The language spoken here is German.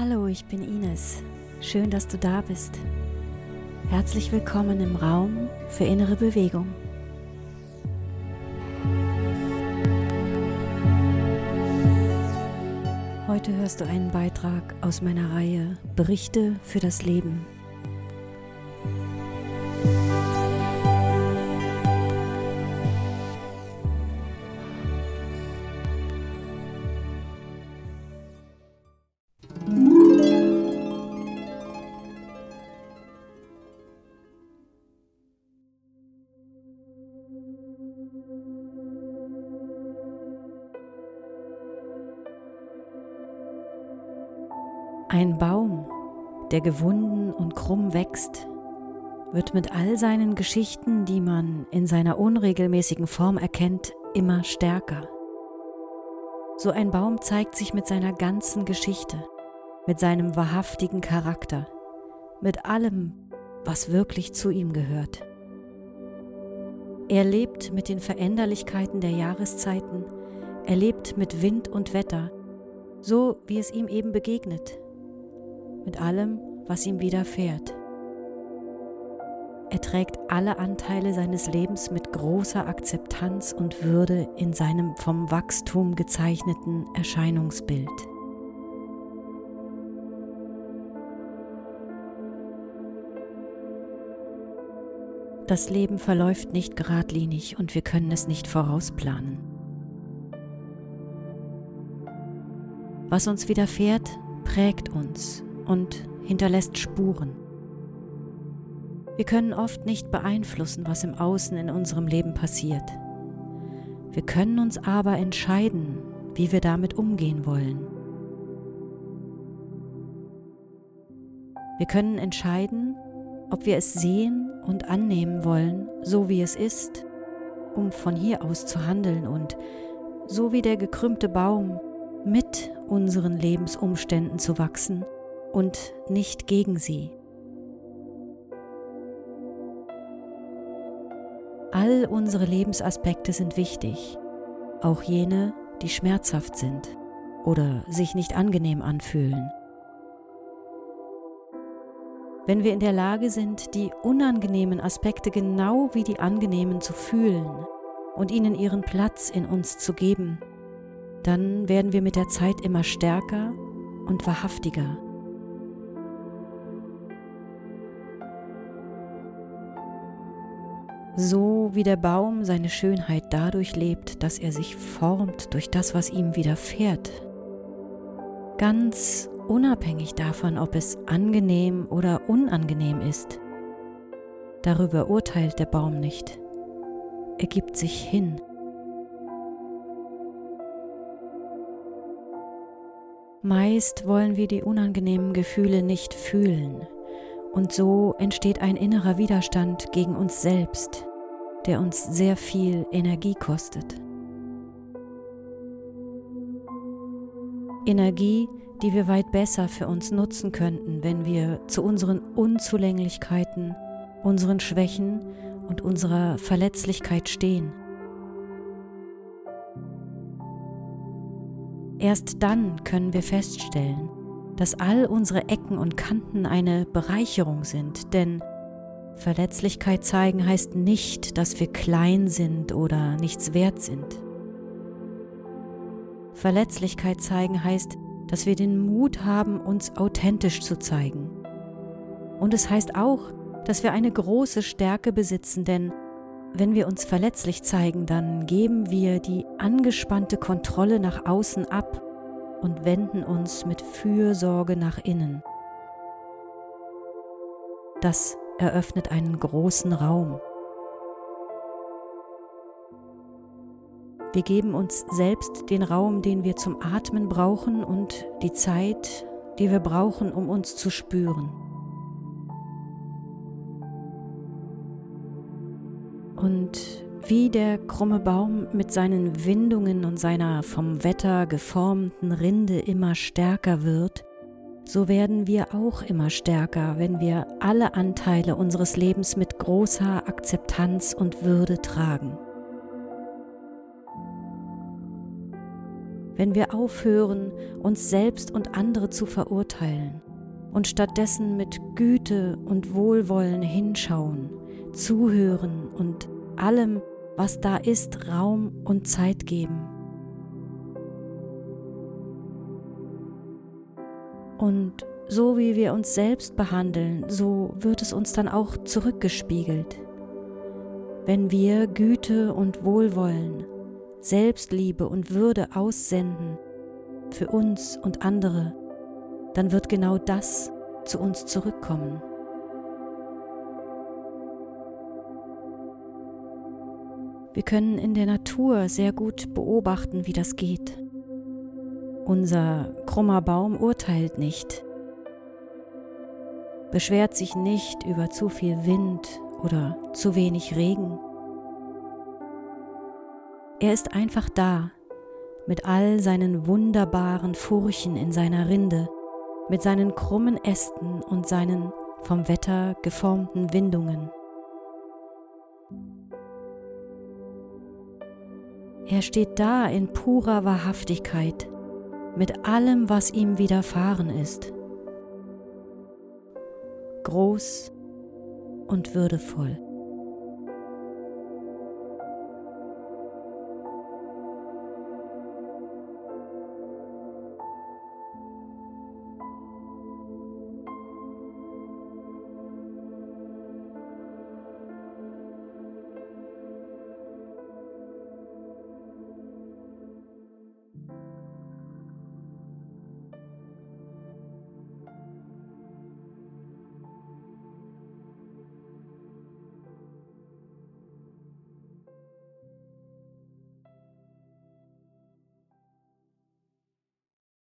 Hallo, ich bin Ines. Schön, dass du da bist. Herzlich willkommen im Raum für innere Bewegung. Heute hörst du einen Beitrag aus meiner Reihe Berichte für das Leben Ein Baum, der gewunden und krumm wächst, wird mit all seinen Geschichten, die man in seiner unregelmäßigen Form erkennt, immer stärker. So ein Baum zeigt sich mit seiner ganzen Geschichte, mit seinem wahrhaftigen Charakter, mit allem, was wirklich zu ihm gehört. Er lebt mit den Veränderlichkeiten der Jahreszeiten, er lebt mit Wind und Wetter, so wie es ihm eben begegnet mit allem, was ihm widerfährt. Er trägt alle Anteile seines Lebens mit großer Akzeptanz und Würde in seinem vom Wachstum gezeichneten Erscheinungsbild. Das Leben verläuft nicht geradlinig und wir können es nicht vorausplanen. Was uns widerfährt, prägt uns und hinterlässt Spuren. Wir können oft nicht beeinflussen, was im Außen in unserem Leben passiert. Wir können uns aber entscheiden, wie wir damit umgehen wollen. Wir können entscheiden, ob wir es sehen und annehmen wollen, so wie es ist, um von hier aus zu handeln und, so wie der gekrümmte Baum, mit unseren Lebensumständen zu wachsen und nicht gegen sie. All unsere Lebensaspekte sind wichtig, auch jene, die schmerzhaft sind oder sich nicht angenehm anfühlen. Wenn wir in der Lage sind, die unangenehmen Aspekte genau wie die angenehmen zu fühlen und ihnen ihren Platz in uns zu geben, dann werden wir mit der Zeit immer stärker und wahrhaftiger. So wie der Baum seine Schönheit dadurch lebt, dass er sich formt durch das, was ihm widerfährt. Ganz unabhängig davon, ob es angenehm oder unangenehm ist. Darüber urteilt der Baum nicht. Er gibt sich hin. Meist wollen wir die unangenehmen Gefühle nicht fühlen, und so entsteht ein innerer Widerstand gegen uns selbst, der uns sehr viel Energie kostet. Energie, die wir weit besser für uns nutzen könnten, wenn wir zu unseren Unzulänglichkeiten, unseren Schwächen und unserer Verletzlichkeit stehen. Erst dann können wir feststellen, dass all unsere Ecken und Kanten eine Bereicherung sind, denn Verletzlichkeit zeigen heißt nicht, dass wir klein sind oder nichts wert sind. Verletzlichkeit zeigen heißt, dass wir den Mut haben, uns authentisch zu zeigen. Und es heißt auch, dass wir eine große Stärke besitzen, denn wenn wir uns verletzlich zeigen, dann geben wir die angespannte Kontrolle nach außen ab und wenden uns mit Fürsorge nach innen. Das eröffnet einen großen Raum. Wir geben uns selbst den Raum, den wir zum Atmen brauchen und die Zeit, die wir brauchen, um uns zu spüren. Und wie der krumme Baum mit seinen Windungen und seiner vom Wetter geformten Rinde immer stärker wird, so werden wir auch immer stärker, wenn wir alle Anteile unseres Lebens mit großer Akzeptanz und Würde tragen. wenn wir aufhören, uns selbst und andere zu verurteilen und stattdessen mit Güte und Wohlwollen hinschauen, zuhören und allem, was da ist, Raum und Zeit geben. Und so wie wir uns selbst behandeln, so wird es uns dann auch zurückgespiegelt. Wenn wir Güte und Wohlwollen, Selbstliebe und Würde aussenden für uns und andere, dann wird genau das zu uns zurückkommen. Wir können in der Natur sehr gut beobachten, wie das geht. Unser krummer Baum urteilt nicht, beschwert sich nicht über zu viel Wind oder zu wenig Regen. Er ist einfach da, mit all seinen wunderbaren Furchen in seiner Rinde, mit seinen krummen Ästen und seinen vom Wetter geformten Windungen. Er steht da in purer Wahrhaftigkeit, mit allem, was ihm widerfahren ist. Groß und würdevoll.